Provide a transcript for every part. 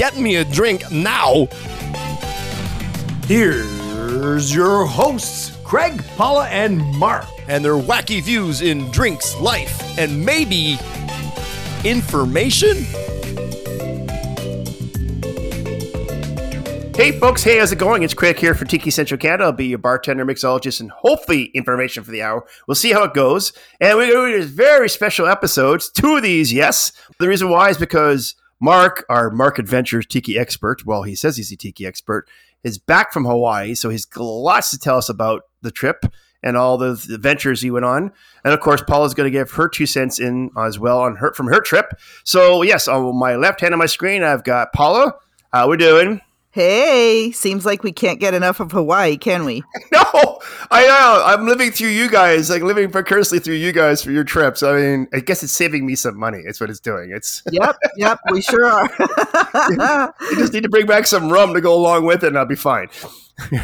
get me a drink now. Here's your hosts, Craig, Paula, and Mark, and their wacky views in drinks, life, and maybe information. Hey folks, hey, how's it going? It's Craig here for Tiki Central Canada. I'll be your bartender, mixologist, and hopefully information for the hour. We'll see how it goes. And we're doing very special episodes. Two of these, yes. The reason why is because Mark, our Mark Adventures Tiki expert, well, he says he's a Tiki expert, is back from Hawaii. So he's got lots to tell us about the trip and all the adventures he went on. And of course, Paula's going to give her two cents in as well on her from her trip. So yes, on my left hand of my screen, I've got Paula. How we doing? Hey, seems like we can't get enough of Hawaii, can we? No, I know. I'm living through you guys, like living precariously through you guys for your trips. I mean, I guess it's saving me some money. It's what it's doing. It's Yep, yep, we sure are. you just need to bring back some rum to go along with it, and I'll be fine.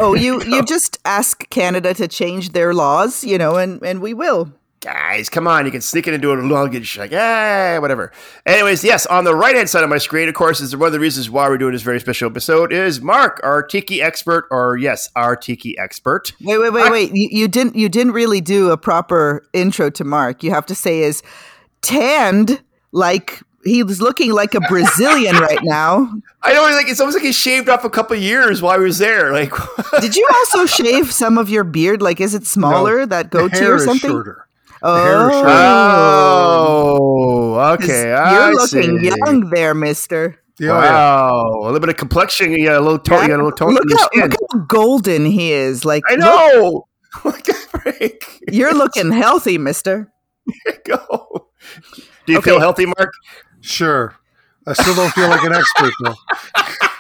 oh, you you just ask Canada to change their laws, you know, and and we will. Guys, come on! You can sneak it into a luggage, like hey, whatever. Anyways, yes, on the right hand side of my screen, of course, is one of the reasons why we're doing this very special episode. Is Mark, our tiki expert, or yes, our tiki expert? Wait, wait, wait, wait! You, you didn't you didn't really do a proper intro to Mark. You have to say is tanned like he was looking like a Brazilian right now. I know, like it's almost like he shaved off a couple years while he was there. Like, did you also shave some of your beard? Like, is it smaller No, that goatee or something? shorter. Hair is Oh, shorter. oh, 'Cause okay. you're I looking see. young there, Mister. Yeah, oh, yeah. wow, a little bit of complexion. You got a little tone. You got a little tone look, in your how, skin. look how golden he is. Like, I look, know. Look at Frank. you're looking healthy, Mister. Go. Do you Okay. feel healthy, Mark? Sure. I still don't feel like an expert though.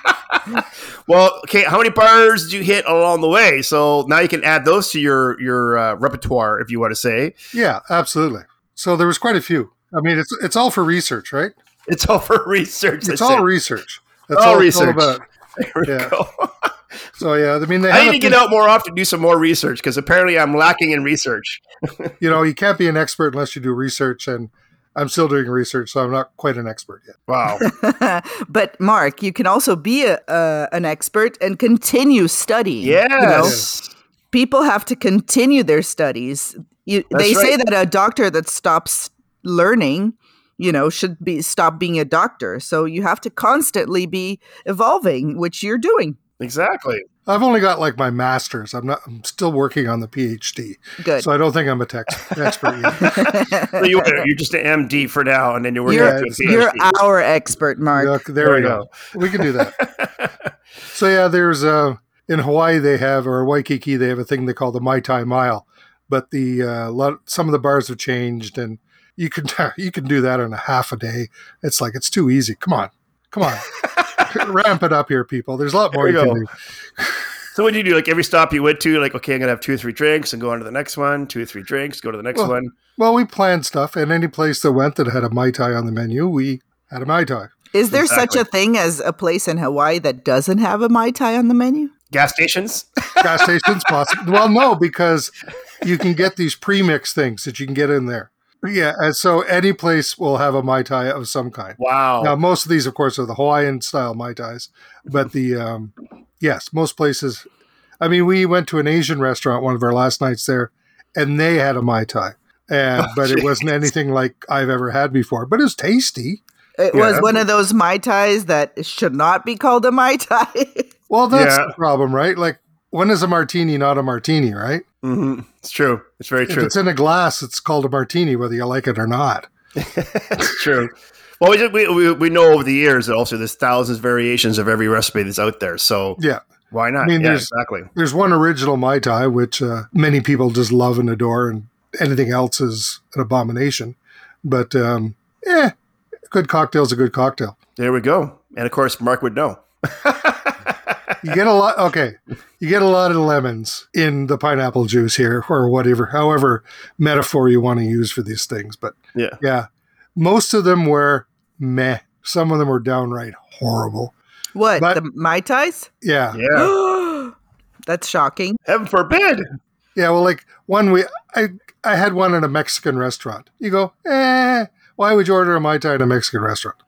Well, okay. How many bars did you hit along the way? So now you can add those to your your uh, repertoire, if you want to say. Yeah, absolutely. So there was quite a few. I mean, it's it's all for research, right? It's all for research. It's all it. research. That's All all, it's all research. we yeah. go. So yeah, I mean, they I need to get out more often, do some more research because apparently I'm lacking in research. You know, you can't be an expert unless you do research, and I'm still doing research, so I'm not quite an expert yet. Wow. but Mark, you can also be a, uh, an expert and continue studying. you know? Yes. people have to continue their studies. You, That's they say that a doctor that stops learning, you know, should be stop being a doctor. So you have to constantly be evolving, which you're doing. Exactly. I've only got like my master's. I'm not. I'm still working on the PhD, Good. so I don't think I'm a tech expert yet. So you, you're just an MD for now, and then you're working You're, up PhD. you're our expert, Mark. Look, there, we go. We can do that. So yeah, there's uh in Hawaii they have or Waikiki they have a thing they call the Mai Tai Mile, but the uh, lot some of the bars have changed and you can you can do that in a half a day. It's like it's too easy. Come on, come on, ramp it up here, people. There's a lot more There you we can do. So what do you do? Like every stop you went to, like okay, I'm gonna have two or three drinks and go on to the next one. Two or three drinks, go to the next Well, one. Well, we planned stuff, and any place that went that had a Mai Tai on the menu, we had a Mai Tai. Is there Exactly. such a thing as a place in Hawaii that doesn't have a Mai Tai on the menu? Gas stations. Gas stations, possible. Well, no, because you can get these premix things that you can get in there. Yeah, and so any place will have a mai tai of some kind. Wow. Now, most of these, of course, are the Hawaiian style mai tais, but the um, yes, most places. I mean, we went to an Asian restaurant one of our last nights there, and they had a mai tai, and Oh, but it wasn't anything like I've ever had before. But it was tasty. It Yeah. was one of those Mai Tais that should not be called a Mai Tai. Well, that's Yeah. the problem, right? Like, when is a martini not a martini, right? Hmm It's true. It's very true. If it's in a glass, it's called a martini, whether you like it or not. it's true. Well, we, just, we, we we know over the years that also there's thousands of variations of every recipe that's out there. So Yeah. why not? I mean, yeah, there's- exactly. There's one original Mai Tai, which uh, many people just love and adore, and anything else is an abomination. But, um, eh, good cocktail's a good cocktail. There we go. And of course, Mark would know. You get a lot. Okay, you get a lot of lemons in the pineapple juice here, or whatever, however metaphor you want to use for these things. But Yeah. yeah, most of them were meh. Some of them were downright horrible. What But- the mai tais? Yeah, Yeah. That's shocking. Heaven forbid. yeah. Well, like one we, I, I had one in a Mexican restaurant. You go, eh? Why would you order a mai tai in a Mexican restaurant?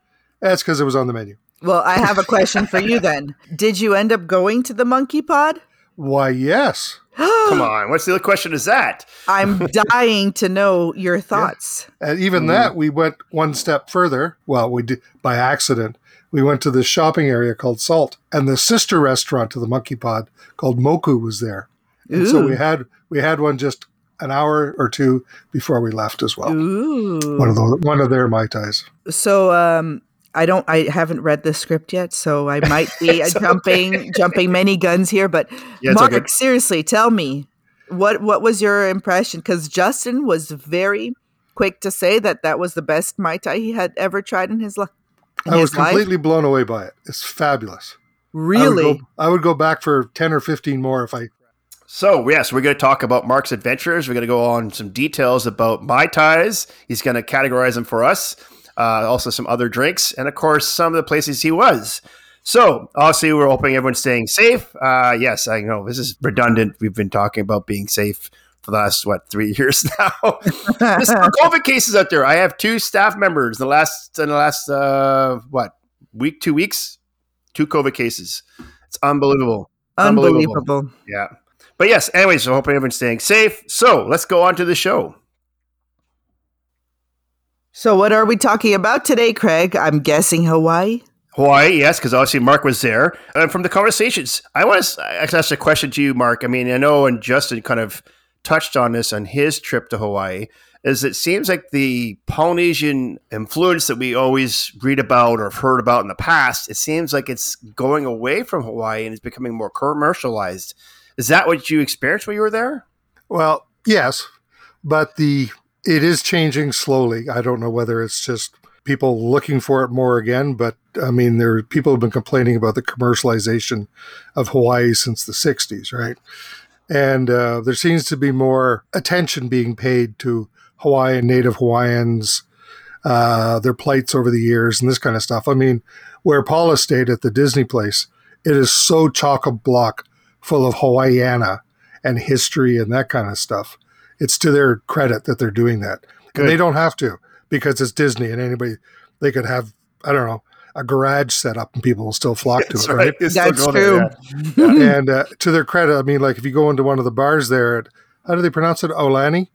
That's because it was on the menu. Well, I have a question for you then. Did you end up going to the monkey pod? Why, yes. Come on. What's the other question is that? I'm dying to know your thoughts. And even that, we went one step further. Well, we did by accident. We went to this shopping area called Salt, and the sister restaurant to the Monkey Pod called Moku was there. And so we had we had one just an hour or two before we left as well. Ooh. One of the one of their mai tais. So um I don't I haven't read the script yet, so I might be It's jumping jumping many guns here, but Yeah, Mark, okay. seriously, tell me what what was your impression cuz Justin was very quick to say that that was the best mai tai he had ever tried in his, li- in I was his life. completely blown away by it. It's fabulous. I would, Really? go, I would go back for ten or fifteen more if I. So, yes, we're going to talk about Mark's adventures. We're going to go on some details about Mai Tais. He's going to categorize them for us. Uh, also, some other drinks. And, of course, some of the places he was. So, obviously, we're hoping everyone's staying safe. Uh, yes, I know this is redundant. We've been talking about being safe for the last, what, three years now. There's COVID cases out there. I have two staff members in the last, in the last, uh, what, week, two weeks? Two COVID cases. It's unbelievable. Unbelievable. Unbelievable. Yeah. But yes, anyways, so hoping everyone's staying safe. So let's go on to the show. So what are we talking about today, Craig? I'm guessing Hawaii. Hawaii, yes, because obviously Mark was there. And from the conversations, I want to ask a question to you, Mark. I mean, I know, and Justin kind of touched on this on his trip to Hawaii. Is it seems like the Polynesian influence that we always read about or have heard about in the past, it seems like it's going away from Hawaii and it's becoming more commercialized. Is that what you experienced when you were there? Well, yes, but the it is changing slowly. I don't know whether it's just people looking for it more again, but I mean, there people have been complaining about the commercialization of Hawaii since the '60s, right? And uh, there seems to be more attention being paid to Hawaiian Native Hawaiians, uh, their plights over the years, and this kind of stuff. I mean, where Paula stayed at the Disney place, it is so chock a block full of Hawaiiana and history and that kind of stuff. It's to their credit that they're doing that. Good. And they don't have to because it's Disney and anybody they could have I don't know a garage set up and people will still flock to it, right? It's That's true. on, yeah. and uh, to their credit, I mean, like if you go into one of the bars there, at, how do they pronounce it? Aulani.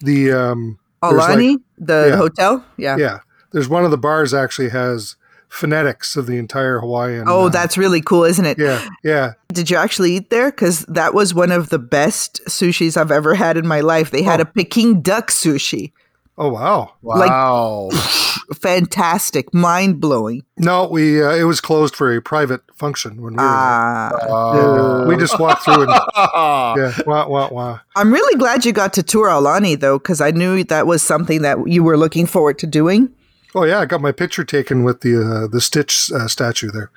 The um, there's like- Aulani, the Yeah. hotel? Yeah. yeah, there's one of the bars actually has phonetics of the entire Hawaiian. Oh, uh, that's really cool, isn't it? yeah, yeah. Did you actually eat there? Because that was one of the best sushis I've ever had in my life. They had Oh. a Peking duck sushi. Oh wow. Wow. Fantastic, mind blowing. No, we uh, it was closed for a private function when we were there. Oh. And, uh, we just walked through and yeah, wah wah wah. I'm really glad you got to tour Aulani though, because I knew that was something that you were looking forward to doing. Oh yeah, I got my picture taken with the uh, the Stitch uh, statue there.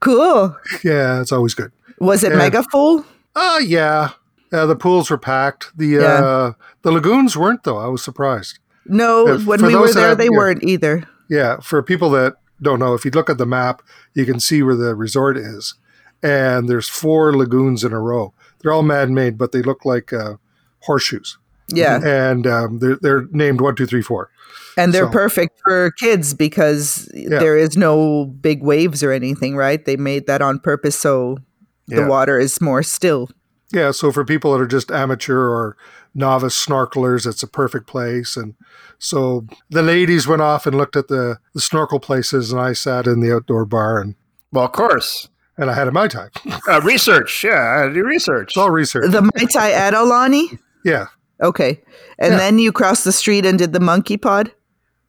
Cool. Yeah, it's always good. Was it Yeah. mega full? Uh yeah. Uh, the pools were packed. The Yeah. uh, the lagoons weren't though. I was surprised. No, Yeah, when we were those that there, they yeah. weren't either. Yeah, for people that don't know, if you look at the map, you can see where the resort is, and there's four lagoons in a row. They're all man-made, but they look like uh, horseshoes, Yeah. and um, they're they're named one, two, three, four. And they're So- perfect for kids because there is no big waves or anything, right? They made that on purpose so Yeah. the water is more still. Yeah, so for people that are just amateur or novice snorkelers, it's a perfect place. And so the ladies went off and looked at the, the snorkel places, and I sat in the outdoor bar and, Well, of course. and I had a mai tai. Uh, research. Yeah, I do research. It's all research. The Mai Tai at Aulani? Yeah, Okay. And Yeah. then you crossed the street and did the monkey pod?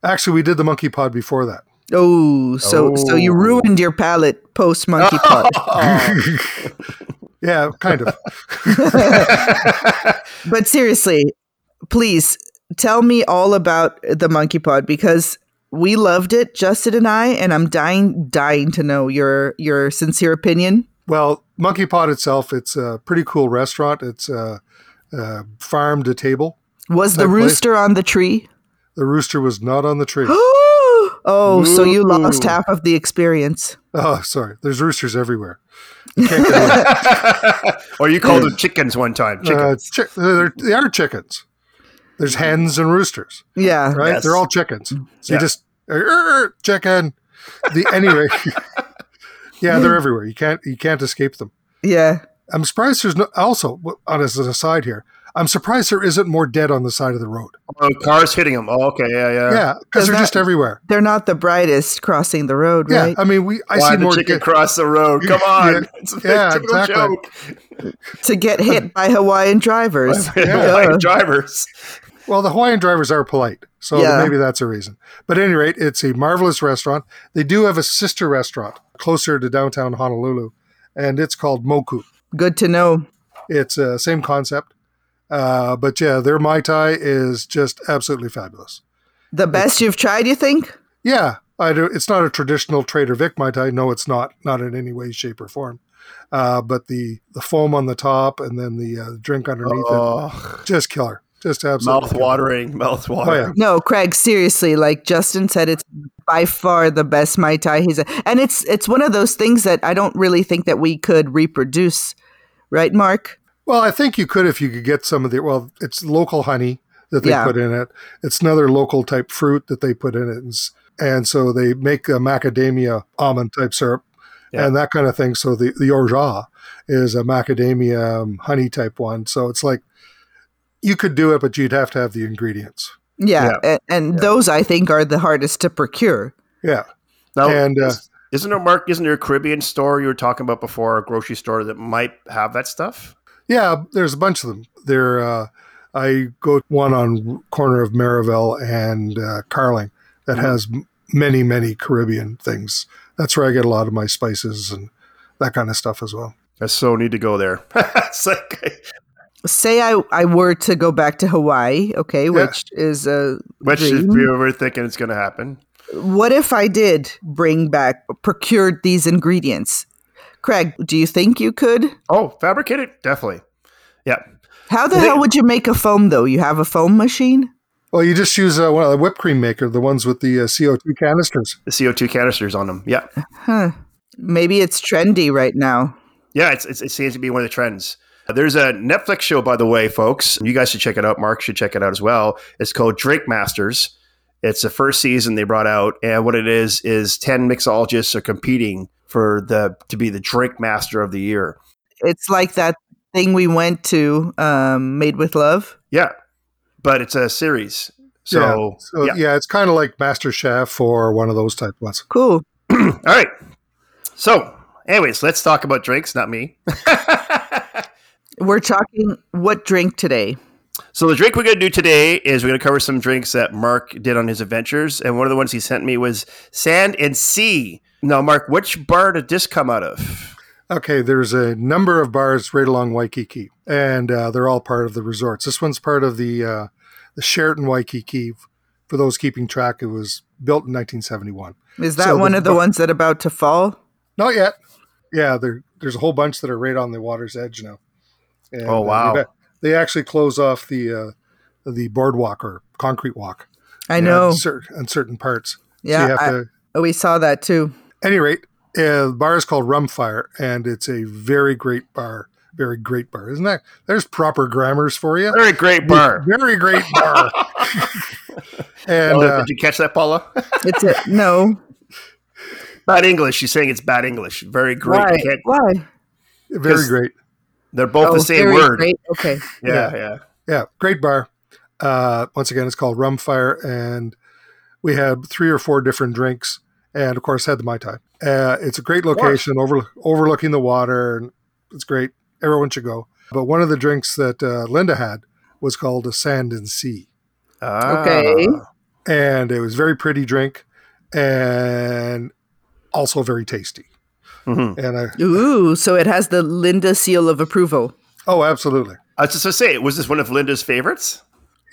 actually, we did the monkey pod before that. Oh, so so you Oh. ruined your palate post monkey pod. Yeah, kind of. But seriously, please tell me all about the monkey pod because We loved it, Justin and I, and I'm dying, dying to know your your sincere opinion. Well, Monkey Pod itself, it's a pretty cool restaurant. It's a, a farm to table. Was the That place- rooster on the tree? The rooster was not on the tree. oh, so you lost half of the experience. oh, sorry. There's roosters everywhere. You can't get away. or you called them chickens one time. Chicken. uh, chi- they're, they are chickens. There's hens and roosters, Yeah. right? Yes. They're all chickens. So Yeah. you just "Er, er, chicken. The anyway, yeah, they're everywhere. You can't you can't escape them. Yeah. I'm surprised there's no. Also, on as an aside here, I'm surprised there isn't more dead on the side of the road. oh, cars hitting them. Oh, okay, yeah, yeah. Yeah, because they're that- just everywhere. They're not the brightest crossing the road, Yeah, right? I mean, we I Why see the more. chicken dead- cross the road? Come on, Yeah. it's a Yeah, typical exactly. joke. to get hit by Hawaiian drivers. White drivers. Well, the Hawaiian drivers are polite, so Yeah. maybe that's a reason. But at any rate, it's a marvelous restaurant. They do have a sister restaurant closer to downtown Honolulu, and it's called Moku. Good to know. It's uh, same concept, uh, but yeah, their mai tai is just absolutely fabulous. The best you've tried, you think? Yeah, I do. It's not a traditional Trader Vic mai tai. No, it's not. Not in any way, shape, or form. Uh, but the the foam on the top and then the uh, drink underneath Oh, it, just killer. Just absolutely mouth killer. watering, mouth watering. No, Craig, seriously, like Justin said, it's by far the best Mai Tai he's and it's it's one of those things that I don't really think that we could reproduce. Right, Mark? Well, I think you could if you could get some of the. Well, it's local honey that they Yeah. put in it. It's another local type fruit that they put in it, and, and so they make a macadamia almond type syrup Yeah. and that kind of thing. So the the orgeat is a macadamia um, honey type one. So it's like you could do it, but you'd have to have the ingredients. Yeah. Yeah. a- And, those I think are the hardest to procure. Yeah, Now, And, uh, is- isn't there, Mark? Isn't there a Caribbean store you were talking about before, a grocery store that might have that stuff? yeah. There's a bunch of them. There, uh, I go one on corner of Merivale and uh, Carling that has many many Caribbean things. That's where I get a lot of my spices and that kind of stuff as well. I so need to go there. it's like, Say I, I were to go back to Hawaii, okay, which is a which if dream. you were thinking it's going to happen. What if I did bring back procured these ingredients? Craig, do you think you could? Oh, fabricated, definitely. Yeah, How the They- hell would you make a foam though? You have a foam machine? Well, you just use uh, one of the whipped cream maker, the ones with the uh, CO2 canisters. the CO two canisters on them. Yeah, Huh. Maybe it's trendy right now. yeah, it's, it's, it seems to be one of the trends. There's a Netflix show, by the way, folks. You guys should check it out. Mark should check it out as well. It's called Drink Masters. It's the first season they brought out, and what it is is ten mixologists are competing for the to be the drink master of the year. It's like that thing we went to, um, Made with Love. Yeah, but it's a series. So, yeah, so, yeah. yeah. it's kind of like Master Chef or one of those type ones. Cool. All right. So, anyways, let's talk about drinks, not me. We're talking what drink today? So the drink we're going to do today is we're going to cover some drinks that Mark did on his adventures, and one of the ones he sent me was Sand and Sea. Now, Mark, which bar did this come out of? Okay, there's a number of bars right along Waikiki, and uh, they're all part of the resorts. This one's part of the uh, the Sheraton Waikiki. For those keeping track, it was built in 1971. Is that So one the of the bu- ones that about to fall? Not yet. Yeah, there, there's a whole bunch that are right on the water's edge now. And, Oh, wow. uh, they've- they actually close off the uh, the boardwalk or concrete walk. I know. on certain, on certain parts. Yeah, so you have I- to. Oh, we saw that too. Any rate, uh, the bar is called Rumfire, and it's a very great bar. Very great bar, isn't that? There's proper grammars for you. Very great bar. Very great bar. and Paula, uh, did you catch that, Paula? It's a no. bad English. She's saying it's bad English. Very great. Why? You Why? very 'cause- great. They're both Oh, the same very word. great. Okay. Yeah, yeah. Yeah, great bar. Uh, once again, it's called Rumfire, and we had three or four different drinks, and of course, had the mai tai. Uh, it's a great location, over, overlooking the water, and it's great. Everyone should go. But one of the drinks that uh, Linda had was called a Sand and Sea, Ah. Okay. and it was very pretty drink, and also very tasty. Mhm. And I, Ooh, so it has the Linda seal of approval. oh, absolutely. I was just going to say, was this one of Linda's favorites?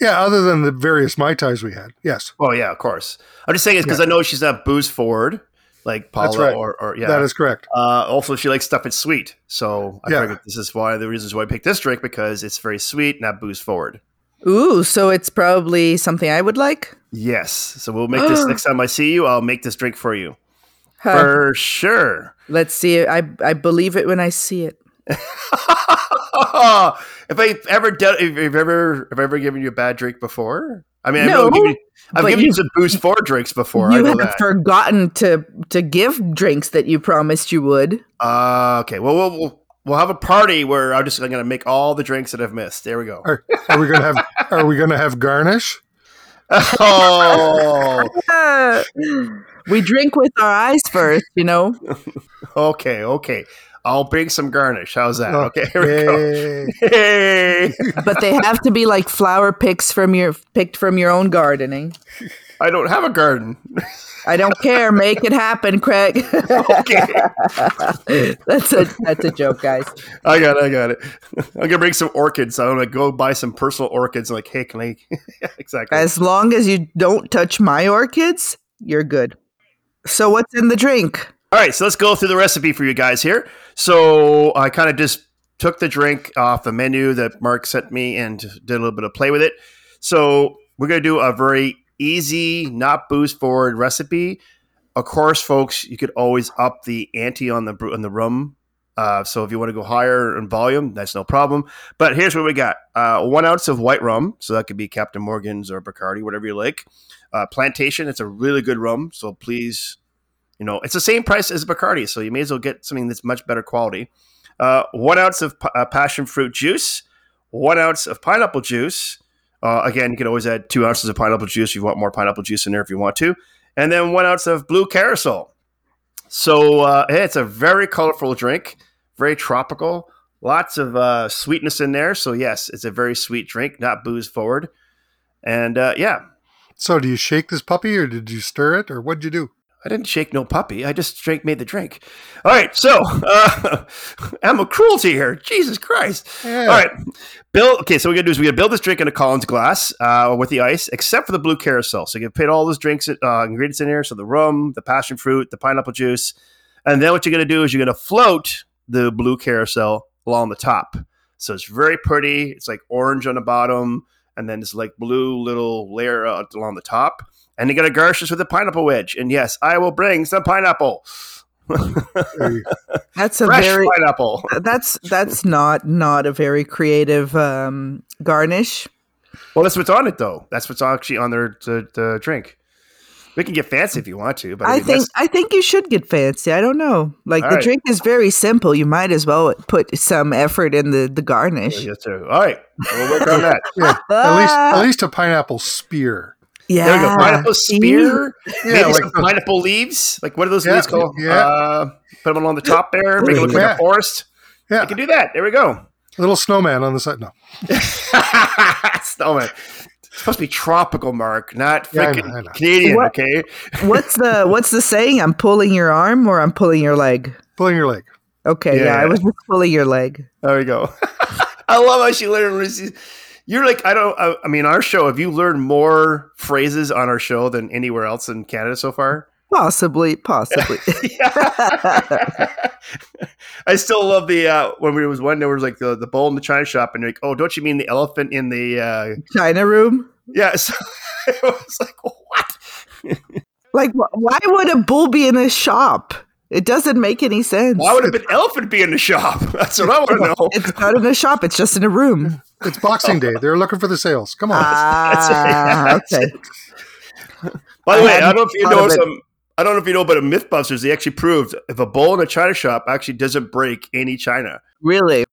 Yeah, other than the various Mai Tais we had. Yes. Oh yeah, of course. I'm just saying it's because I know she's not booze forward like Paula That's right. or, or yeah. That is correct. Uh, also, she likes stuff that's sweet. So I Yeah. figured this is why the reasons why I picked this drink because it's very sweet, not booze forward. Ooh, so it's probably something I would like. Yes. So we'll make this next time I see you. I'll make this drink for you Huh. for sure. Let's see it. I I believe it when I see it. if I ever done, if I've ever, if I ever given you a bad drink before, I mean, I know No, I've given, you- I've given you, you- some booze for drinks before. I you know have that. forgotten to to give drinks that you promised you would. Uh, okay. Well, we'll we'll we'll have a party where I'm just going to make all the drinks that I've missed. There we go. Are, are we gonna have Are we gonna have garnish? oh, we drink with our eyes first, you know. okay, okay. I'll bring some garnish. How's that? Oh, okay, here we go. Yay. Hey, But they have to be like flower picks from your picked from your own gardening. I don't have a garden. I don't care. Make it happen, Craig. Okay, that's a that's a joke, guys. I got it. I got it. I'm gonna bring some orchids. I'm gonna go buy some personal orchids. like, hey, can I? exactly. As long as you don't touch my orchids, you're good. So what's in the drink? All right, so let's go through the recipe for you guys here. So I kind of just took the drink off the menu that Mark sent me and did a little bit of play with it. So we're going to do a very easy, not booze forward recipe. Of course, folks, you could always up the ante on the on the rum. Uh, so if you want to go higher in volume, that's no problem. But here's what we got: uh, one ounce of white rum, so that could be Captain Morgan's or Bacardi, whatever you like. Uh, Plantation, it's a really good rum, so please you know, it's the same price as Bacardi, so you may as well get something that's much better quality. Uh, one ounce of p- uh, passion fruit juice, one ounce of pineapple juice. Uh, again, you can always add two ounces of pineapple juice if you want more pineapple juice in there if you want to. And then one ounce of blue curaçao. So uh, hey, it's a very colorful drink, very tropical, lots of uh, sweetness in there. So yes, it's a very sweet drink, not booze forward. And uh, yeah, So, do you shake this puppy, or did you stir it, or what'd you do? I didn't shake no puppy. I just drank, made the drink. All right, so uh, animal cruelty here. Jesus Christ! Yeah. All right, Bill. Okay, so what we're gonna do is we're gonna build this drink in a Collins glass uh, with the ice, except for the blue curaçao. So you can put all those drinks uh, ingredients in here. So the rum, the passion fruit, the pineapple juice, and then what you're gonna do is you're gonna float the blue curaçao along the top. So it's very pretty. It's like orange on the bottom, and then this like blue little layer uh, along the top. And you're gonna garnish with a pineapple wedge. And yes, I will bring some pineapple, That's a fresh very pineapple. that's that's not not a very creative um, garnish. Well, that's what's on it, though. That's what's actually on their the, the drink. We can get fancy if you want to, but I, I mean, think that's- I think you should get fancy. I don't know. Like All the right. drink is very simple. You might as well put some effort in the the garnish. Yes, sir. All right, we'll work on that. yeah, at least at least a pineapple spear. Yeah, There we go. Pineapple spear. Yeah, maybe like some the- pineapple leaves. Like what are those Yeah, leaves called? yeah. Uh, put them along the top there. Make it look like a forest. Yeah, I can do that. There we go. A little snowman on the side. No, Snowman. It's supposed to be tropical, Mark, not Yeah, I know, freaking I know. Canadian. What? Okay. What's the what's the saying? I'm pulling your arm or I'm pulling your leg. pulling your leg. Okay, yeah, Yeah. I was just pulling your leg. There we go. I love how she learned. You're like I don't. I, I mean, our show. Have you learned more phrases on our show than anywhere else in Canada so far? Possibly, possibly. I still love the uh, when we was one there was like the, the bowl in the china shop and you're like oh don't you mean the elephant in the uh, China room. Yeah so it was like what Like, why would a bull be in a shop? It doesn't make any sense. why would an elephant be in the shop that's what I want to know It's not in a shop. It's just in a room. It's Boxing Day. They're looking for the sales. Come on. Ah, that's okay. by the I way I don't know if you know some I don't know if you know but in MythBusters they actually proved if a bowl in a china shop actually doesn't break any china Really?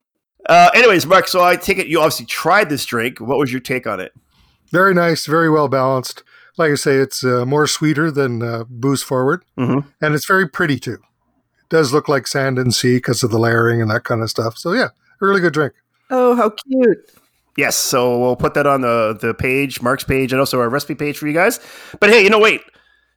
uh, anyways Mark so I take it you obviously tried this drink what was your take on it Very nice, very well balanced. Like I say, it's uh, more sweeter than uh, booze forward, Mhm. and it's very pretty too. It does look like sand and sea because of the layering and that kind of stuff. So yeah, a really good drink. Oh, how cute. Yes, so we'll put that on the the page, Mark's page, and also our recipe page for you guys. But hey, you know, wait.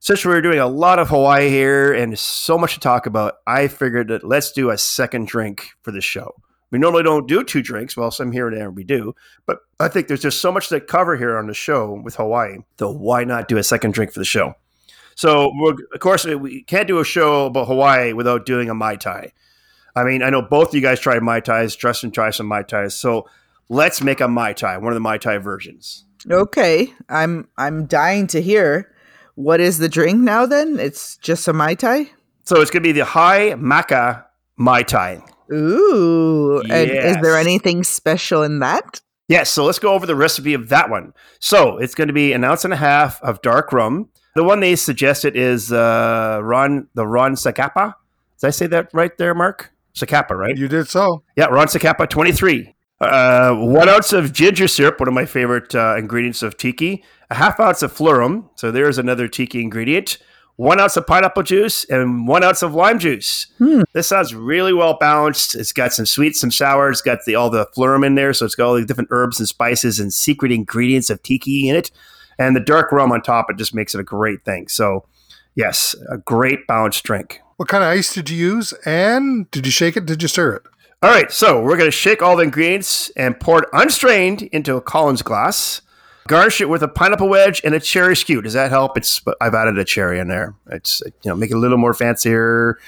Since we're doing a lot of Hawaii here and so much to talk about, I figured that let's do a second drink for the show. We normally don't do two drinks. Well, some here and there we do, but I think there's just so much to cover here on the show with Hawaii. So why not do a second drink for the show? So we're, of course we can't do a show about Hawaii without doing a mai tai. I mean, I know both of you guys tried mai tais. Justin tried some mai tais. So let's make a mai tai, one of the mai tai versions. Okay, I'm I'm dying to hear. What is the drink now? Then it's just a mai tai. So it's going to be the high maca mai tai. Ooh, and is there anything special in that? Yes, so let's go over the recipe of that one. So it's going to be an ounce and a half of dark rum. The one they suggested is uh, Ron, the Ron Zacapa. Did I say that right there, Mark? Zacapa, right? You did so. Yeah, Ron Zacapa 23. Uh, one ounce of ginger syrup, one of my favorite uh, ingredients of tiki. A half ounce of falernum. So there's another tiki ingredient. One ounce of pineapple juice and one ounce of lime juice. Hmm. This sounds really well balanced. It's got some sweet, some sour. It's got the, all the falernum in there. So it's got all the different herbs and spices and secret ingredients of tiki in it. And the dark rum on top, it just makes it a great thing. So, yes, a great balanced drink. What kind of ice did you use? And did you shake it? Did you stir it? All right, so we're going to shake all the ingredients and pour it unstrained into a Collins glass. Garnish it with a pineapple wedge and a cherry skew. Does that help? It's I've added a cherry in there. It's you know make it a little more fancier.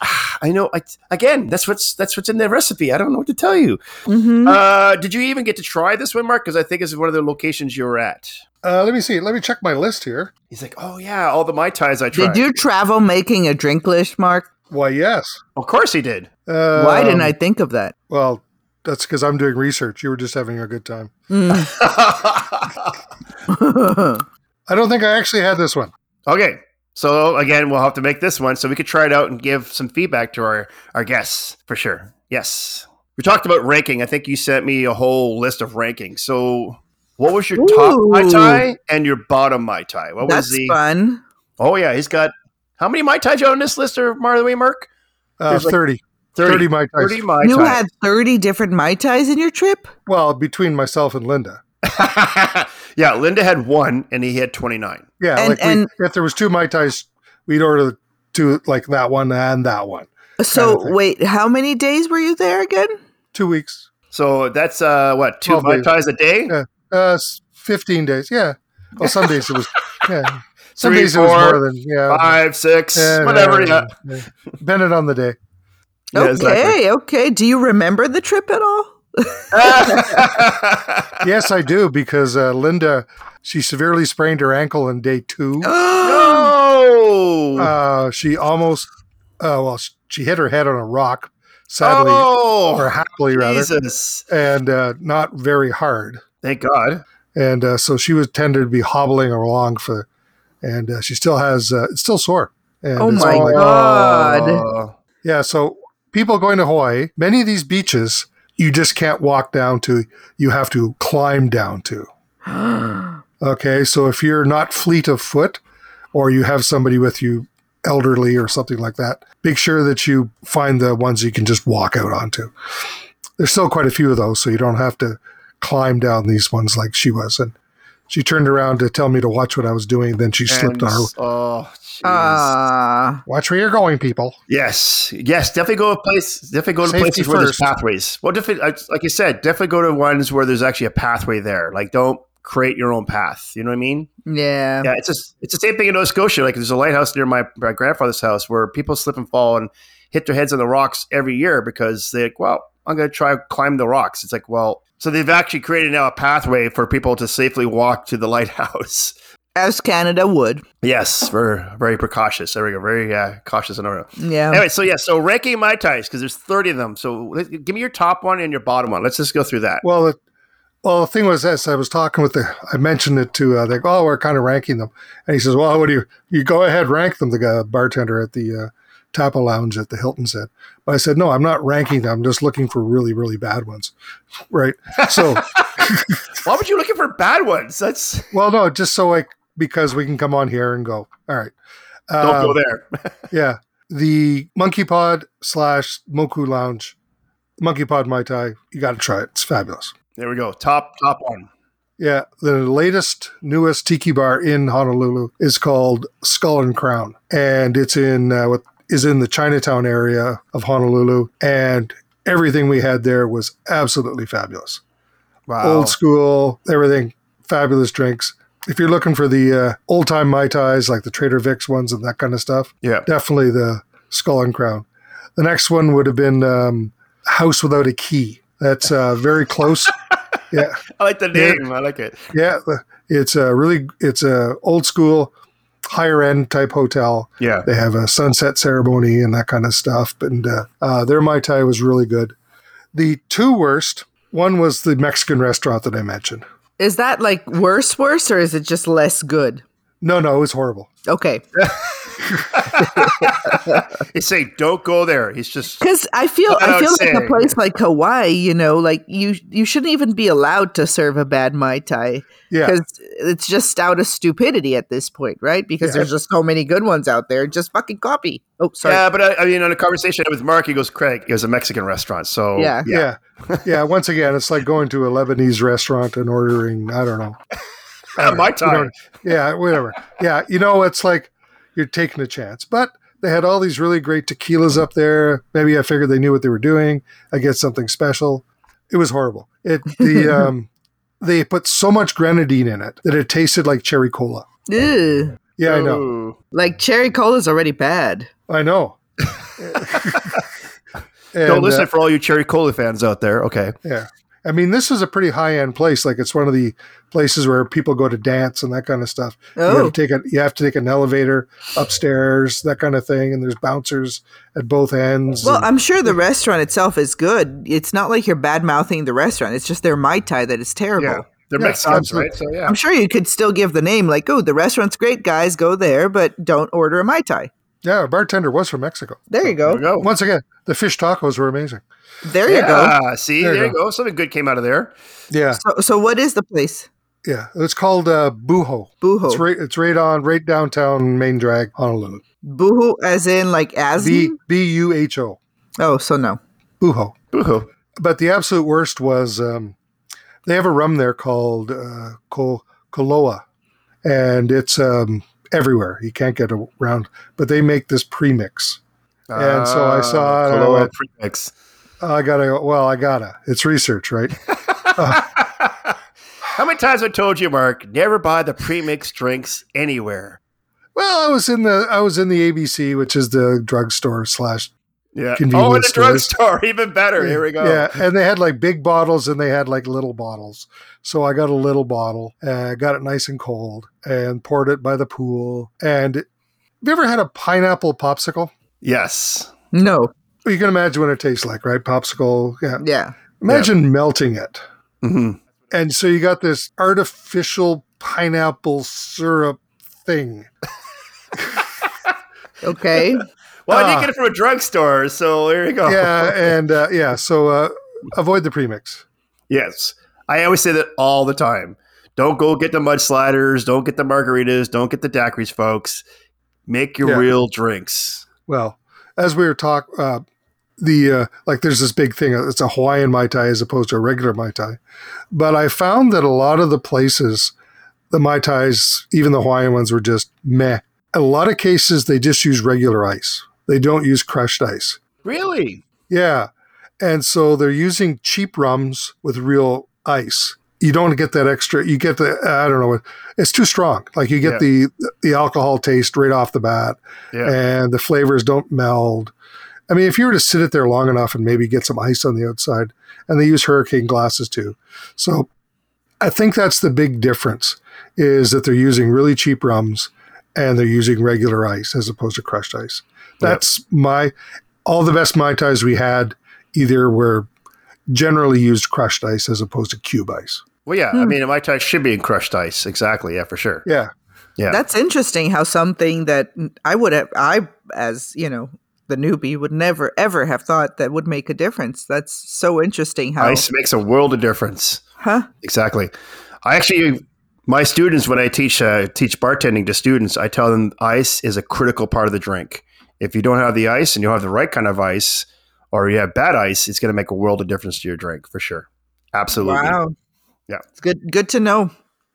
Ah, I know. I, again, that's what's that's what's in the recipe. I don't know what to tell you. Mm-hmm. Uh, did you even get to try this one, Mark? Because I think it's one of the locations you were at. Uh, let me see. Let me check my list here. He's like, oh yeah, all the mai tais I tried. Did you travel making a drink list, Mark? Why, yes. Of course he did. Um, Why didn't I think of that? Well, that's because I'm doing research. You were just having a good time. I don't think I actually had this one. Okay. So again, we'll have to make this one so we could try it out and give some feedback to our, our guests for sure. Yes. We talked about ranking. I think you sent me a whole list of rankings. So what was your top Ooh. Mai Tai and your bottom Mai Tai? What That's was the fun. Oh yeah, he's got how many Mai Tais on this list or Marley the way, Mark? Uh, There's like 30. 30 Mai Tais. 30 Mai You Tais. had 30 different Mai Tais in your trip? Well, between myself and Linda. yeah, Linda had one and he had 29. Yeah, And- like we, and- if there was two Mai Tais, we'd order two, like that one and that one. So, Kind of wait, how many days were you there again? Two weeks. So that's uh what, two 12 Mai. Tais a day? Yeah. Uh, 15 days. Yeah. Well, some days it was, yeah. Some Three, days it was more than, yeah. Five, six, Yeah, whatever, yeah. yeah. Depended on the day. Yeah, okay, exactly. okay. Do you remember the trip at all? Yes, I do, because uh, Linda, she severely sprained her ankle on day two. no. Uh, she almost, uh, well, she hit her head on a rock, sadly, or oh, happily rather, Jesus. and uh, not very hard. Thank God. And uh, so she was tended to be hobbling along for, and uh, she still has, uh, it's still sore. And Oh my all like- God. Oh. Yeah, so people going to Hawaii, many of these beaches you just can't walk down to, you have to climb down to. Okay, so if you're not fleet of foot or you have somebody with you elderly or something like that, make sure that you find the ones you can just walk out onto. There's still quite a few of those, so you don't have to climb down these ones like she was. And she turned around to tell me to watch what I was doing, then she slipped And- on her. Oh, jeez. Ah, Watch where you're going, people. Yes, yes, definitely go to place. Definitely go to Safety places where there's pathways. Well, definitely, like like you said, definitely go to ones where there's actually a pathway there. Like, don't create your own path. You know what I mean? yeah. Yeah, it's just it's the same thing in Nova Scotia. Like, there's a lighthouse near my, my grandfather's house where people slip and fall and hit their heads on the rocks every year because they're like, well, I'm going to try to climb the rocks. It's like, well, so they've actually created now a pathway for people to safely walk to the lighthouse. As Canada would. Yes, we're very precautious. There we go. Very uh, cautious in our Yeah. Anyway, so yeah, so ranking mai tais because there's 30 of them. So let- give me your top one and your bottom one. Let's just go through that. Well, the, well, the thing was this: I was talking with the, I mentioned it to, uh, they go, oh, we're kind of ranking them, and he says, well, what do you, you go ahead, rank them. The guy, bartender at the uh, Tapa Lounge at the Hilton said, but I said, no, I'm not ranking them. I'm just looking for really, really bad ones, right? So, Why would you looking for bad ones? That's well, no, just so like because we can come on here and go, all right, don't Um, go there. Yeah, the Monkey Pod slash Moku Lounge, Monkey Pod Mai Tai, you got to try it. It's fabulous. There we go. Top top one. Yeah, the latest, newest tiki bar in Honolulu is called Skull and Crown, and it's in uh, what is in the Chinatown area of Honolulu, and everything we had there was absolutely fabulous. Wow. Old school, everything, fabulous drinks. If you're looking for the uh, old time Mai Tais, like the Trader Vic's ones and that kind of stuff, Yeah. definitely the Skull and Crown. The next one would have been um, House Without a Key. That's uh, very close. yeah, I like the name. I like it. yeah. It's a really, it's a old school, higher end type hotel. Yeah. They have a sunset ceremony and that kind of stuff. And uh, uh, their Mai Tai was really good. The two worst, one was the Mexican restaurant that I mentioned. Is that like worse, worse, or is it just less good? No, no, it was horrible. Okay. He's saying, don't go there. He's just. Because I feel I out feel like a place like Hawaii, you know, like you you shouldn't even be allowed to serve a bad mai tai Yeah. because it's just out of stupidity at this point, right? Because Yeah. there's just so many good ones out there. Just fucking copy. Oh, sorry. Yeah, but I, I mean, on a conversation with Mark, he goes, Craig, it was a Mexican restaurant. So, Yeah. Yeah. yeah. Once again, it's like going to a Lebanese restaurant and ordering, I don't know. Yeah, my You know, yeah, whatever. Yeah, you know, it's like you're taking a chance. But they had all these really great tequilas up there. Maybe I figured they knew what they were doing. I get something special. It was horrible. It the um they put so much grenadine in it that it tasted like cherry cola. Ew. Yeah, I know. Ooh. Like cherry cola is already bad. I know. Don't listen uh, for all you Cherry Cola fans out there. Okay. Yeah. I mean, this is a pretty high end place. Like it's one of the places where people go to dance and that kind of stuff. You Oh, have to take a you have to take an elevator upstairs, that kind of thing, and there's bouncers at both ends. well, and- I'm sure the restaurant itself is good. It's not like you're bad mouthing the restaurant. It's just their mai tai that is terrible. Yeah. They're Yeah, Mexicans, absolutely. right? So, yeah. I'm sure you could still give the name like, oh, the restaurant's great, guys. Go there, but don't order a mai tai. Yeah, our bartender was from Mexico. There you There go. go. Once again, the fish tacos were amazing. There you go. See, There there, you you go. Something good came out of there. Yeah, So, so what is the place? yeah. It's called uh, Buho. Boohoo. It's right. It's right on right downtown Main Drag, Honolulu. Buho, as in like as. B B U H O. oh, so no. Buho. Boo-hoo. But the absolute worst was um, they have a rum there called uh, Ko- Koloa, and it's um, everywhere. You can't get around. But they make this premix. And so I saw it, I went- premix. Oh, I gotta. Well, I gotta. It's research, right? How many times I told you, Mark, never buy the premix drinks anywhere. Well, I was in the I was in the ABC, which is the drugstore slash. Yeah. Convenience oh, in the stores. drugstore, even better. Here we go. Yeah, and they had like big bottles and they had like little bottles. So I got a little bottle, uh, got it nice and cold, and poured it by the pool. And have you ever had a pineapple popsicle? Yes. No. You can imagine what it tastes like, right? Popsicle. Yeah. Yeah. Imagine melting it. hmm And so you got this artificial pineapple syrup thing. Okay. Well, I Ah. did get it from a drugstore, so there you go. Yeah, and uh, yeah, so uh, avoid the premix. Yes. I always say that all the time. Don't go get the mud sliders. Don't get the margaritas. Don't get the daiquiris, folks. Make your Yeah. real drinks. Well, as we were talking, uh, the uh, like there's this big thing. It's a Hawaiian mai tai as opposed to a regular mai tai. But I found that a lot of the places, the mai tais, even the Hawaiian ones, were just meh. In a lot of cases, they just use regular ice. They don't use crushed ice. Really? Yeah, and so they're using cheap rums with real ice. You don't get that extra. You get the I don't know. It's too strong. Like you get Yeah. the the alcohol taste right off the bat Yeah. and the flavors don't meld. I mean, if you were to sit it there long enough and maybe get some ice on the outside, and they use hurricane glasses too. So I think that's the big difference is that they're using really cheap rums and they're using regular ice as opposed to crushed ice. That's my all the best mai tais we had either were generally used crushed ice as opposed to cube ice. Well, yeah. I hmm. mean, a mai tai should be in crushed ice. Exactly. Yeah, for sure. Yeah. Yeah. That's interesting how something that I would have, I, as you know, the newbie would never ever have thought that would make a difference. That's so interesting how. Ice makes a world of difference. Huh? Exactly. I actually, my students, when I teach uh, teach bartending to students, I tell them ice is a critical part of the drink. If you don't have the ice and you don't have the right kind of ice, or you have bad ice, it's going to make a world of difference to your drink for sure. Absolutely. Wow. Yeah. It's good. Good to know.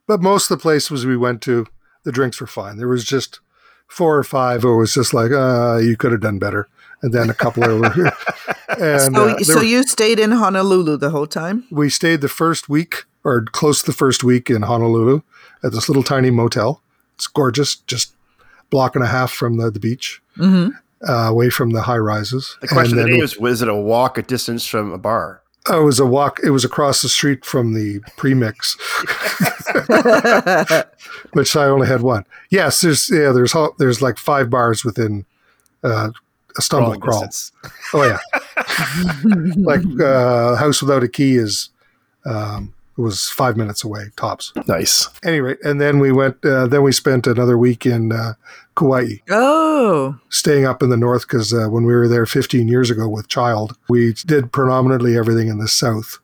But most of the places we went to, the drinks were fine. There was just four or five where it was just like, uh, you could have done better. And then a couple of. and So, uh, so were- you stayed in Honolulu the whole time? we stayed the first week or close to the first week in Honolulu at this little tiny motel. It's gorgeous, just block and a half from the, the beach, hmm uh, away from the high rises. The question of And the then day was: Was it a walk, a distance from a bar? Oh, it was a walk. It was across the street from the premix, which I only had one. Yes, there's yeah, there's there's like five bars within uh, a stumble Crawling crawl. distance. Oh yeah, like uh, House Without a Key is um, was five minutes away tops. Nice. Anyway, and then we went. Uh, then we spent another week in uh, Kauai, oh, staying up in the north because uh, when we were there 15 years ago with child, we did predominantly everything in the south,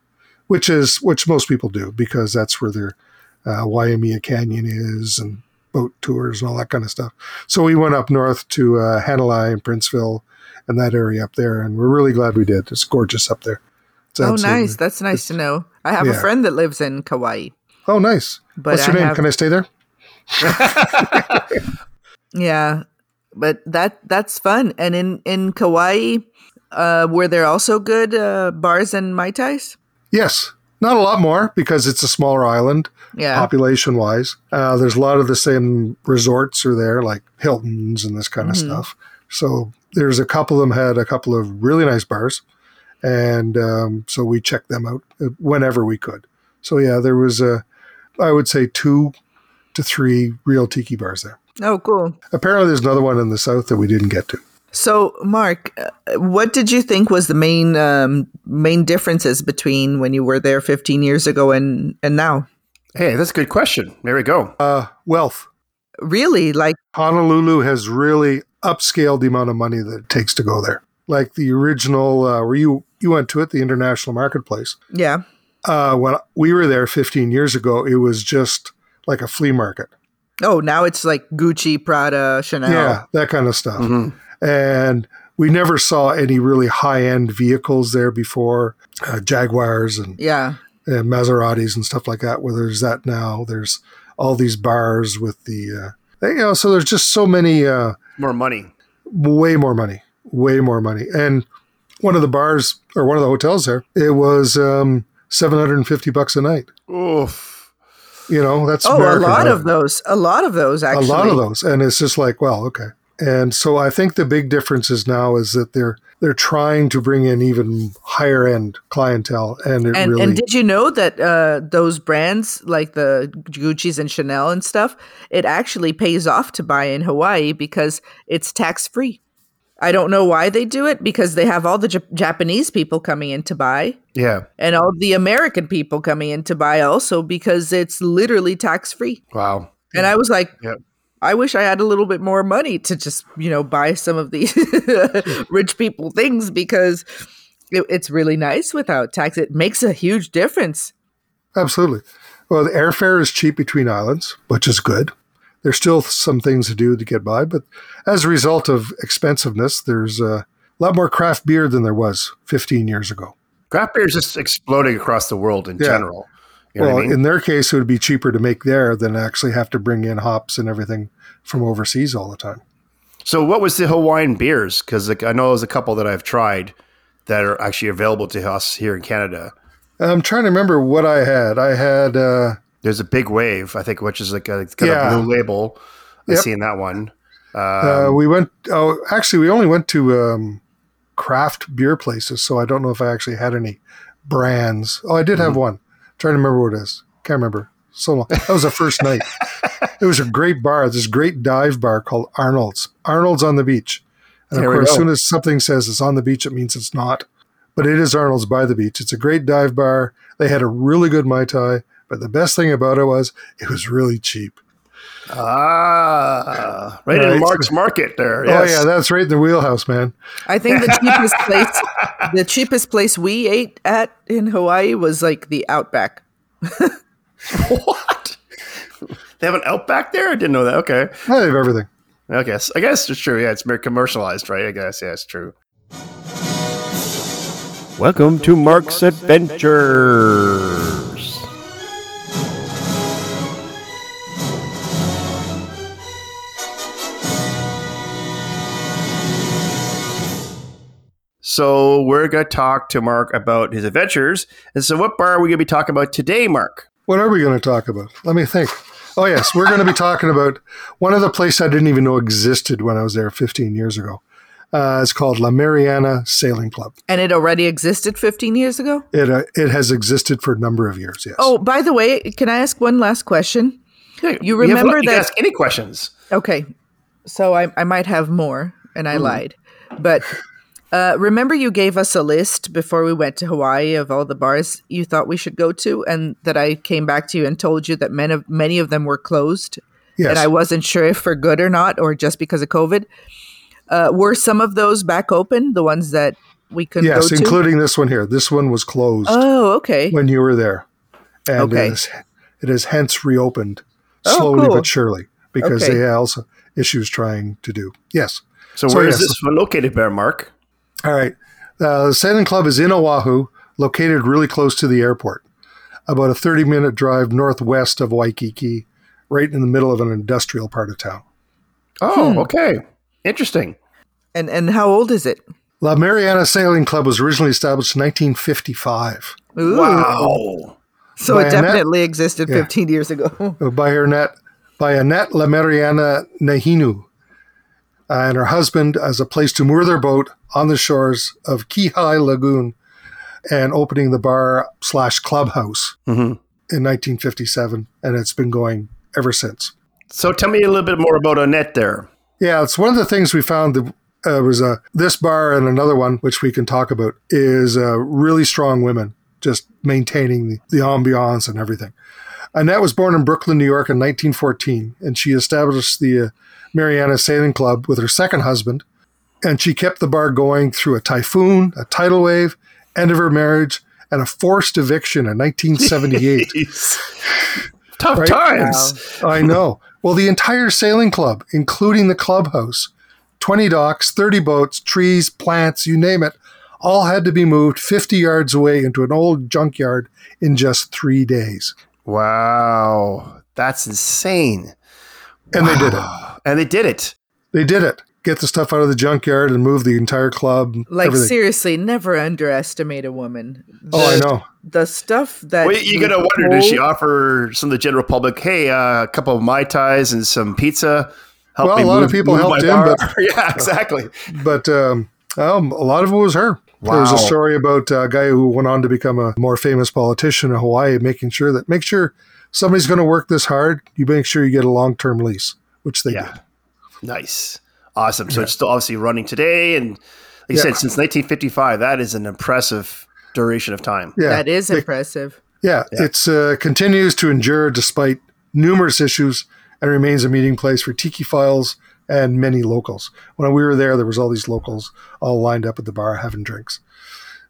which is which most people do because that's where their uh, Waimea Canyon is and boat tours and all that kind of stuff. So we went up north to uh, Hanalei and Princeville and that area up there, and we're really glad we did. It's gorgeous up there. It's oh, nice. That's nice to know. I have a friend that lives in Kauai, Oh, nice. but What's your name? have- Can I stay there? Yeah, but that that's fun. And in in Kauai, uh, were there also good uh, bars and mai tais? Yes. Not a lot more because it's a smaller island. Yeah. population wise. Uh, there's a lot of the same resorts are there, like Hilton's and this kind of Mhm. stuff. So there's a couple of them had a couple of really nice bars, and um, so we checked them out uh, whenever we could. So yeah, there was a, I would say two to three real tiki bars there. Oh, cool. Apparently, there's another one in the south that we didn't get to. So, Mark, uh, what did you think was the main um, main differences between when you were there 15 years ago and and now? Hey, that's a good question. There we go. Uh, wealth. Really, like Honolulu has really upscaled the amount of money that it takes to go there. Like the original, uh, where you you went to it, the International Marketplace. yeah, uh, when we were there 15 years ago, it was just like a flea market. Oh, now it's like Gucci, Prada, Chanel. Yeah, that kind of stuff. Mhm. And we never saw any really high end vehicles there before uh, Jaguars and, Yeah. and Maseratis and stuff like that. Where there's that now. There's all these bars with the, uh, you know, so there's just so many, uh, More money. way more money, way more money. And one of the bars or one of the hotels there, it was um, 750 bucks a night. Oof. You know, that's Oh, American, a lot right? of those. A lot of those, actually. a lot of those and it's just like well okay and so i think the big difference is now is that they're they're trying to bring in even higher end clientele and it And, really and did you know that uh, those brands like the Gucci's and Chanel and stuff, it actually pays off to buy in Hawaii because it's tax free. I don't know why they do it because they have all the Jap- Japanese people coming in to buy Yeah. and all the American people coming in to buy also because it's literally tax free. Wow. And I was like, Yep. I wish I had a little bit more money to just, you know, buy some of these rich people things because it, it's really nice without tax. It makes a huge difference. absolutely well the airfare is cheap between islands which is good there's still some things to do to get by but as a result of expensiveness there's a lot more craft beer than there was 15 years ago Craft beer is just exploding across the world in Yeah. general. You know well I mean? in their case it would be cheaper to make there than actually have to bring in hops and everything from overseas all the time So, what was the Hawaiian beers? Because like, I know there's a couple that I've tried that are actually available to us here in Canada. I'm trying to remember what I had. I had uh, There's a Big Wave, I think, which is like a, it's got Yeah. a blue label. I've Yep. seen that one. uh, Um, we went. Oh, actually, we only went to um, craft beer places, so I don't know if I actually had any brands. Oh, I did have one. trying to remember what it is. Can't remember. So long. That was the first night. It was a great bar. This great dive bar called Arnold's. Arnold's on the beach. And There of course, as soon as something says it's on the beach, it means it's not. But it is Arnold's by the beach. It's a great dive bar. They had a really good Mai Tai. But the best thing about it was it was really cheap. ah, right, Right. in Mark's Market there. Oh yeah, that's right in the wheelhouse, man. I think the cheapest place, the cheapest place we ate at in Hawaii was like the Outback. what? They have an Outback there? I didn't know that. Okay. they have everything. I guess. I guess it's true. Yeah, it's more commercialized, right? I guess. Yeah, it's true. Welcome to Mark's Adventures. So we're going to talk to Mark about his adventures. And so, what bar are we going to be talking about today, Mark? What are we going to talk about? Let me think. Oh, yes, we're going to be talking about one of the places I didn't even know existed when I was there 15 years ago. Uh, it's called La Mariana Sailing Club. And it already existed 15 years ago? It, uh, it has existed for a number of years, yes. Oh, by the way, can I ask one last question? Yeah, You have- remember you can that- ask any questions. Okay. So I, I might have more, and. I lied. But uh, remember, you gave us a list before we went to Hawaii of all the bars you thought we should go to, and that I came back to you and told you that many of, many of them were closed. yes. And I wasn't sure if for good or not, or just because of COVID. Uh, were some of those back open? The ones that we couldn't yes, go to? including this one here. This one was closed oh, okay. when you were there. And Okay. it, is, it has hence reopened Oh, slowly cool. but surely because Okay. they also issues trying to do. Yes. So, So, where is yes. this one located, Bear Mark? All right. Uh, the sailing club is in Oahu, located really close to the airport, about a 30 minute drive northwest of Waikiki, right in the middle of an industrial part of town. Oh, Hmm. okay. Interesting. And and how old is it? La Mariana Sailing Club was originally established in 1955 Ooh. Wow. So it By Annette? definitely existed Yeah. 15 years ago. by her net by Annette La Mariana Nahinu and her husband as a place to moor their boat on the shores of Keehi Lagoon and opening the bar slash clubhouse Mhm. in 1957 and it's been going ever since. So, tell me a little bit more about Annette there. Yeah, it's one of the things we found that uh, was uh, this bar and another one, which we can talk about, is uh, really strong women just maintaining the, the ambiance and everything. Annette was born in Brooklyn, New York in 1914, and she established the uh, Mariana Sailing Club with her second husband. And she kept the bar going through a typhoon, a tidal wave, end of her marriage, and a forced eviction in 1978. Tough Right? times. I know. Well, the entire sailing club, including the clubhouse, 20 docks, 30 boats, trees, plants, you name it, all had to be moved 50 yards away into an old junkyard in just three days. Wow. That's insane. And they did it. And they did it. They did it. Get the stuff out of the junkyard and move the entire club. Like everything. seriously, never underestimate a woman. Oh, I know. The stuff that Well, you we gotta wonder, did she offer some of the general public, hey, uh, a couple of Mai Tais and some pizza? Help Well, me a lot of move- people helped my him, bar?" but- yeah, exactly. But um, um, a lot of it was her. There was a story about a guy who went on to become a more famous politician in Hawaii, making sure that make sure somebody's going to work this hard. You make sure you get a long term lease, which they Yeah. did. Nice. Awesome. So it's still obviously running today. And like you Yeah. said, since 1955, that is an impressive duration of time. Yeah, that is They- impressive. Yeah, Yeah. it's uh, continues to endure despite numerous issues and remains a meeting place for tiki files and many locals. When we were there, there was all these locals all lined up at the bar having drinks.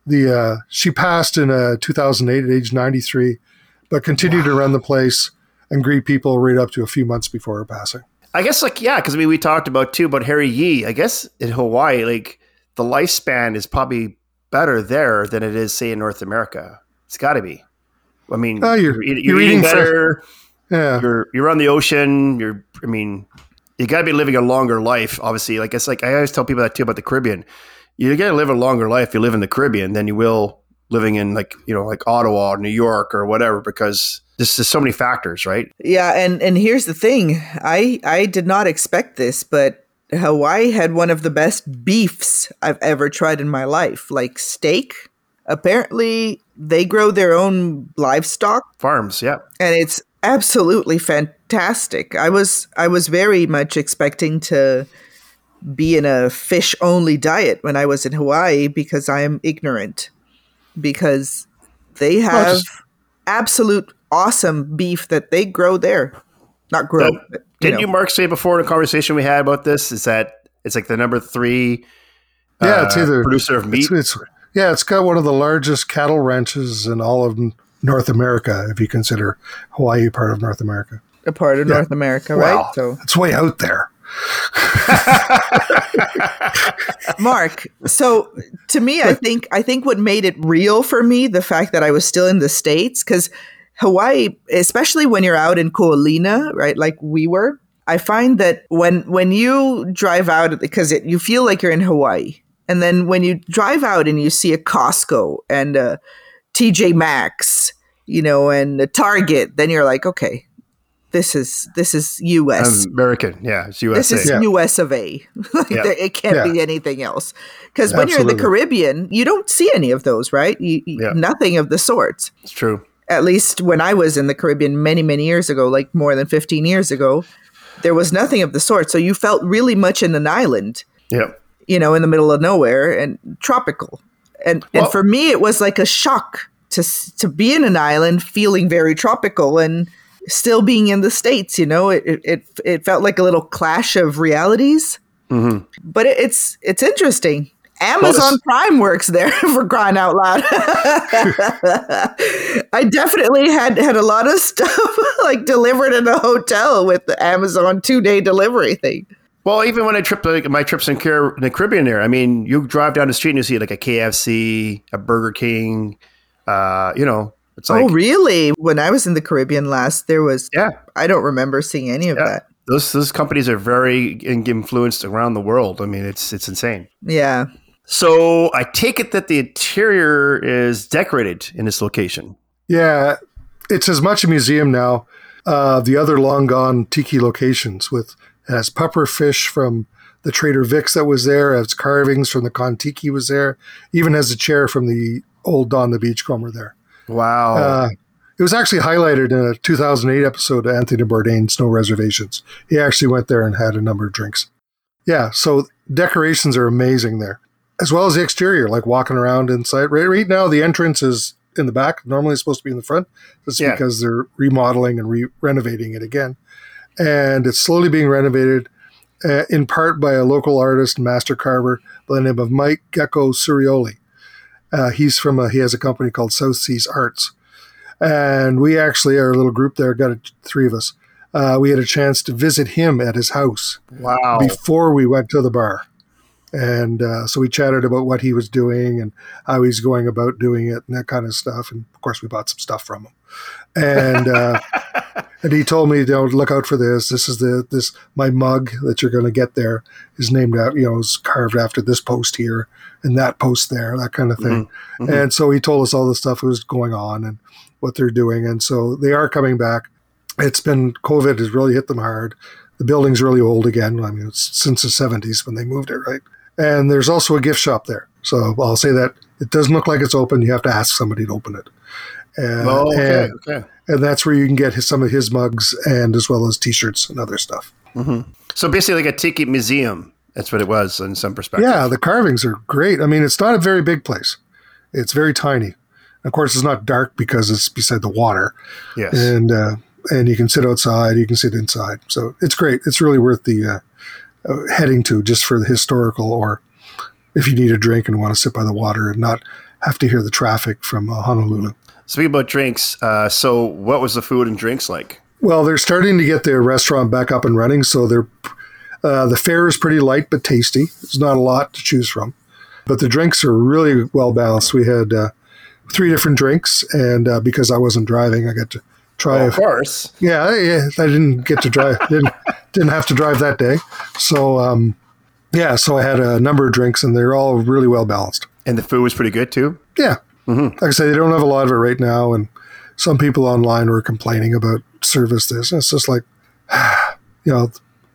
The uh, she passed in uh, 2008 at age 93, but continued to run the place and greet people right up to a few months before her passing. I guess, like, yeah, because I mean, we talked about too about Harry Yee. I guess in Hawaii, like, the lifespan is probably better there than it is, say, in North America. It's got to be. I mean, Oh, you're- eat- you're eating fresh- better. Yeah, you're you're on the ocean. You're, I mean, you got to be living a longer life. Obviously, like it's like I always tell people that too about the Caribbean. You got to live a longer life. if You live in the Caribbean than you will living in like you know like Ottawa, or New York, or whatever, because there's just so many factors, right? Yeah, and and here's the thing. I I did not expect this, but Hawaii had one of the best beefs I've ever tried in my life. Like steak. Apparently, they grow their own livestock Farms, yeah. and it's absolutely fantastic. I was I was very much expecting to be in a fish only diet when I was in Hawaii because I am ignorant. Because they have just- absolute awesome beef that they grow there. Not grow. So, but, Didn't know. you, Mark, say before in a conversation we had about this? Is that it's like the number three? Yeah, it's uh, either- producer of meat. it's, it's yeah, it's got one of the largest cattle ranches in all of North America, if you consider Hawaii part of North America. a part of Yeah. North America, Wow. right? So, It's way out there. Mark. So, to me, I think I think what made it real for me the fact that I was still in the states because Hawaii, especially when you're out in Ko Olina, right, like we were. I find that when when you drive out because it, you feel like you're in Hawaii, And then when you drive out and you see a Costco and a TJ Maxx, you know, and a Target, then you're like, okay, this is this is US. American, yeah, it's USA. This is Yeah. US of A. like Yeah. it can't Yeah. be anything else. Because when you're in the Caribbean, you don't see any of those, right? You, you- Yeah. Nothing of the sorts. it's true. At least when I was in the Caribbean many, many years ago, like more than 15 years ago, there was nothing of the sort. So you felt really much in an island, Yeah. you know, in the middle of nowhere and tropical. And, Well- and for me, it was like a shock to, to be in an island feeling very tropical and still being in the States, you know, it, it, it, felt like a little clash of realities hmm but it, it's it's interesting. Amazon this- Prime works there for crying out loud. I definitely had had a lot of stuff like delivered in a hotel with the Amazon two day delivery thing. Well, even when I trip like my trips in, Car- in the Caribbean, there, I mean, you drive down the street and you see like a KFC, a Burger King. Uh, you know, it's like oh, really? When I was in the Caribbean last, there was yeah, I don't remember seeing any of Yeah. that. those those companies are very influenced around the world. I mean, it's it's insane. Yeah. So I take it that the interior is decorated in this location. Yeah, it's as much a museum now. Uh, the other long gone tiki locations with it has puffer fish from the Trader Vic's that was there, has carvings from the Kontiki was there, even has a chair from the old Don the Beachcomber there. Wow. Uh, it was actually highlighted in a 2008 episode of Anthony Bourdain's No Reservations. He actually went there and had a number of drinks. Yeah, so decorations are amazing there, as well as the exterior, like walking around inside. Right, right now, the entrance is in the back. Normally, it's supposed to be in the front. That's Yeah. because they're remodeling and re- renovating it again. And it's slowly being renovated uh, in part by a local artist, master carver by the name of Mike Gecko Surioli. Uh, he's from a, he has a company called South Seas Arts, and we actually our little group there got a, three of us. Uh, we had a chance to visit him at his house wow. before we went to the bar, and uh, so we chatted about what he was doing and how he's going about doing it and that kind of stuff. And of course, we bought some stuff from him, and uh, and he told me, "Don't look out for this. This is the this my mug that you're going to get there is named out, you know, is carved after this post here and that post there, that kind of thing." Mhm. And so he told us all the stuff that was going on and what they're doing, and so they are coming back. It's been COVID has really hit them hard. The building's really old again. I mean, it's since the 70s when they moved it, right? And there's also a gift shop there. So I'll say that it doesn't look like it's open. You have to ask somebody to open it. And, oh, okay. and, okay. and that's where you can get his, some of his mugs and as well as t-shirts and other stuff. So basically, like a tiki museum. That's what it was in some perspective. Yeah, the carvings are great. I mean, it's not a very big place. It's very tiny. Of course, it's not dark because it's beside the water, Yes. and uh, and you can sit outside, you can sit inside. So it's great. It's really worth the uh, heading to just for the historical, or if you need a drink and want to sit by the water and not have to hear the traffic from uh, Honolulu. Speaking about drinks, uh, so what was the food and drinks like? Well, they're starting to get their restaurant back up and running, so they're uh, the fare is pretty light but tasty. There's not a lot to choose from, but the drinks are really well balanced. We had uh, three different drinks, and uh, because I wasn't driving, I got to try. Well, of course. yeah, yeah, I didn't get to drive. didn't didn't have to drive that day, so um, yeah, so I had a number of drinks, and they're all really well balanced. And the food was pretty good too. Yeah. Like I say, they don't have a lot of it right now, and some people online were complaining about service this. And it's just like, you know,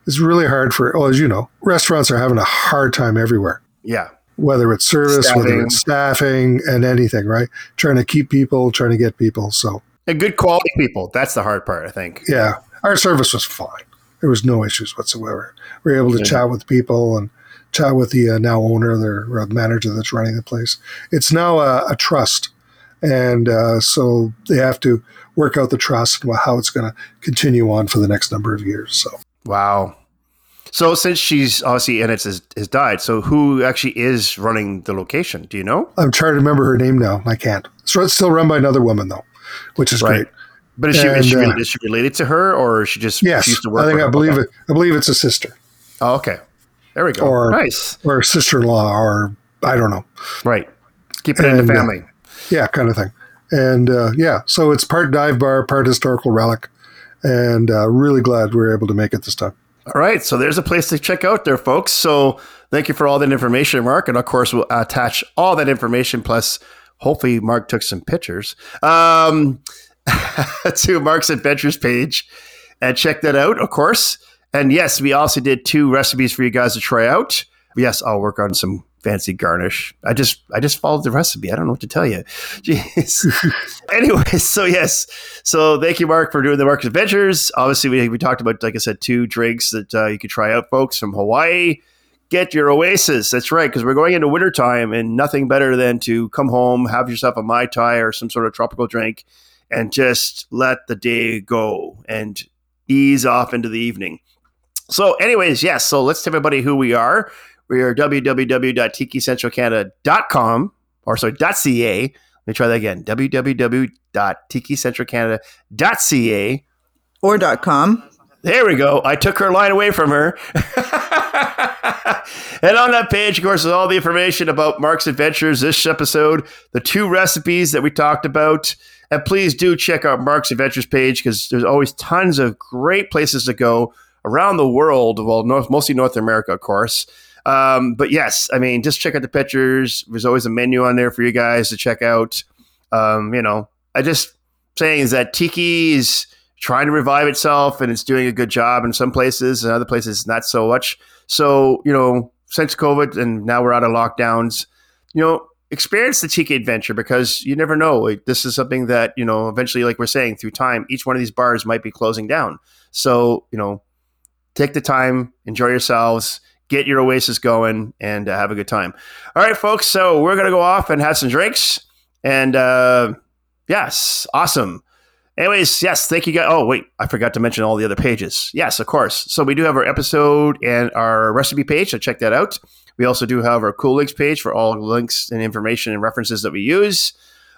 it's really hard for, well, as you know, restaurants are having a hard time everywhere, Yeah. whether it's service, whether it's staffing, and anything, right? Trying to keep people, trying to get people. So, And good quality people. That's the hard part, I think. yeah, our service was fine. There was no issues whatsoever. We were able to chat with people and chat with the uh, now owner, the uh, manager that's running the place. It's now a, a trust, and uh, so they have to work out the trust and how it's going to continue on for the next number of years. So Wow. So since she's obviously Ennis has, has died, so who actually is running the location? Do you know? I'm trying to remember her name now. I can't. So it's still run by another woman though, which is Right. great. But is she, is, she And, uh, related, is she related to her, or is she just Yes, used to work? I think I her? believe Okay. it. I believe it's a sister Oh, okay. There we go. Or- nice. or sister-in-law, or I don't know. Right. Keep it in And, the uh, family. Yeah, kind of thing. And uh, yeah, so it's part dive bar, part historical relic, and uh, really glad we were able to make it this time. All right, so there's a place to check out there, folks. So thank you for all that information, Mark. And of course, we'll attach all that information plus hopefully Mark took some pictures um, to Mark's Adventures page and check that out, of course. And yes, we also did two recipes for you guys to try out. Yes, I'll work on some fancy garnish. I just I just followed the recipe. I don't know what to tell you. Jeez. anyway, so yes, so thank you, Mark, for doing the Mark's Adventures. Obviously, we we talked about like I said, two drinks that uh, you could try out, folks, from Hawaii. Get your Oasis. That's right, because we're going into wintertime and nothing better than to come home, have yourself a Mai Tai or some sort of tropical drink, and just let the day go and ease off into the evening. So, anyways, yes. So let's tell everybody who we are. We are www.tikicentralcanada.com or sorry, .ca. Let me try that again. www.tikicentralcanada.ca or .com. There we go. I took her line away from her. and on that page, of course, is all the information about Mark's Adventures, this episode, the two recipes that we talked about. And please do check out Mark's Adventures page because there's always tons of great places to go around the world. Well, north, mostly North America, of course. Um, but yes, I mean, just check out the pictures. There's always a menu on there for you guys to check out. Um, you know, I just saying is that Tiki is trying to revive itself and it's doing a good job in some places and other places not so much. So, you know, since COVID and now we're out of lockdowns, you know, experience the Tiki adventure because you never know. Like, this is something that, you know, eventually, like we're saying, through time, each one of these bars might be closing down. So, you know, take the time, enjoy yourselves, get your Oasis going, and uh, have a good time. All right, folks. So we're going to go off and have some drinks. And uh, yes, awesome. Anyways, yes, thank you guys. Oh, wait, I forgot to mention all the other pages. Yes, of course. So we do have our episode and our recipe page, so check that out. We also do have our cool links page for all links and information and references that we use.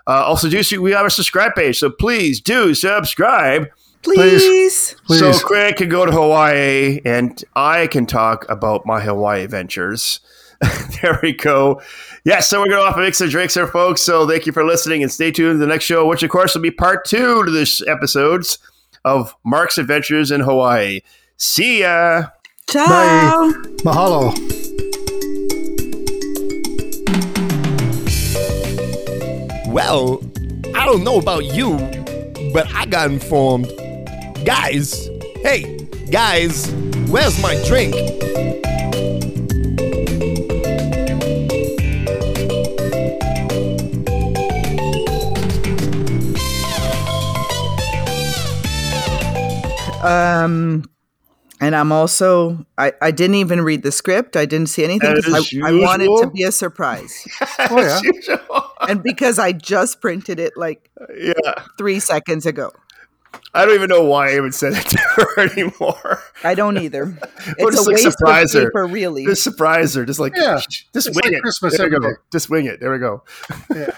Uh, also, do we have a subscribe page, so please do subscribe. Please. Please. So Craig can go to Hawaii, and I can talk about my Hawaii adventures. there we go. Yeah, so we're going to off a mix of drinks here, folks. So thank you for listening, and stay tuned to the next show, which of course will be part two to this episodes of Mark's Adventures in Hawaii. See ya. Ciao. Bye. Mahalo. Well, I don't know about you, but I got informed. Guys, hey, guys, where's my drink? Um, and I'm also I, I didn't even read the script. I didn't see anything. I, I want it to be a surprise, Oh, yeah. As and because I just printed it like yeah. three seconds ago. I don't even know why I even said it to her anymore. I don't either. We'll It's just, a like, waste surprise of her. paper, really. Just surprise her. Just like, Yeah. just It's wing like it. Christmas there we go. Just wing it. There we go. Yeah.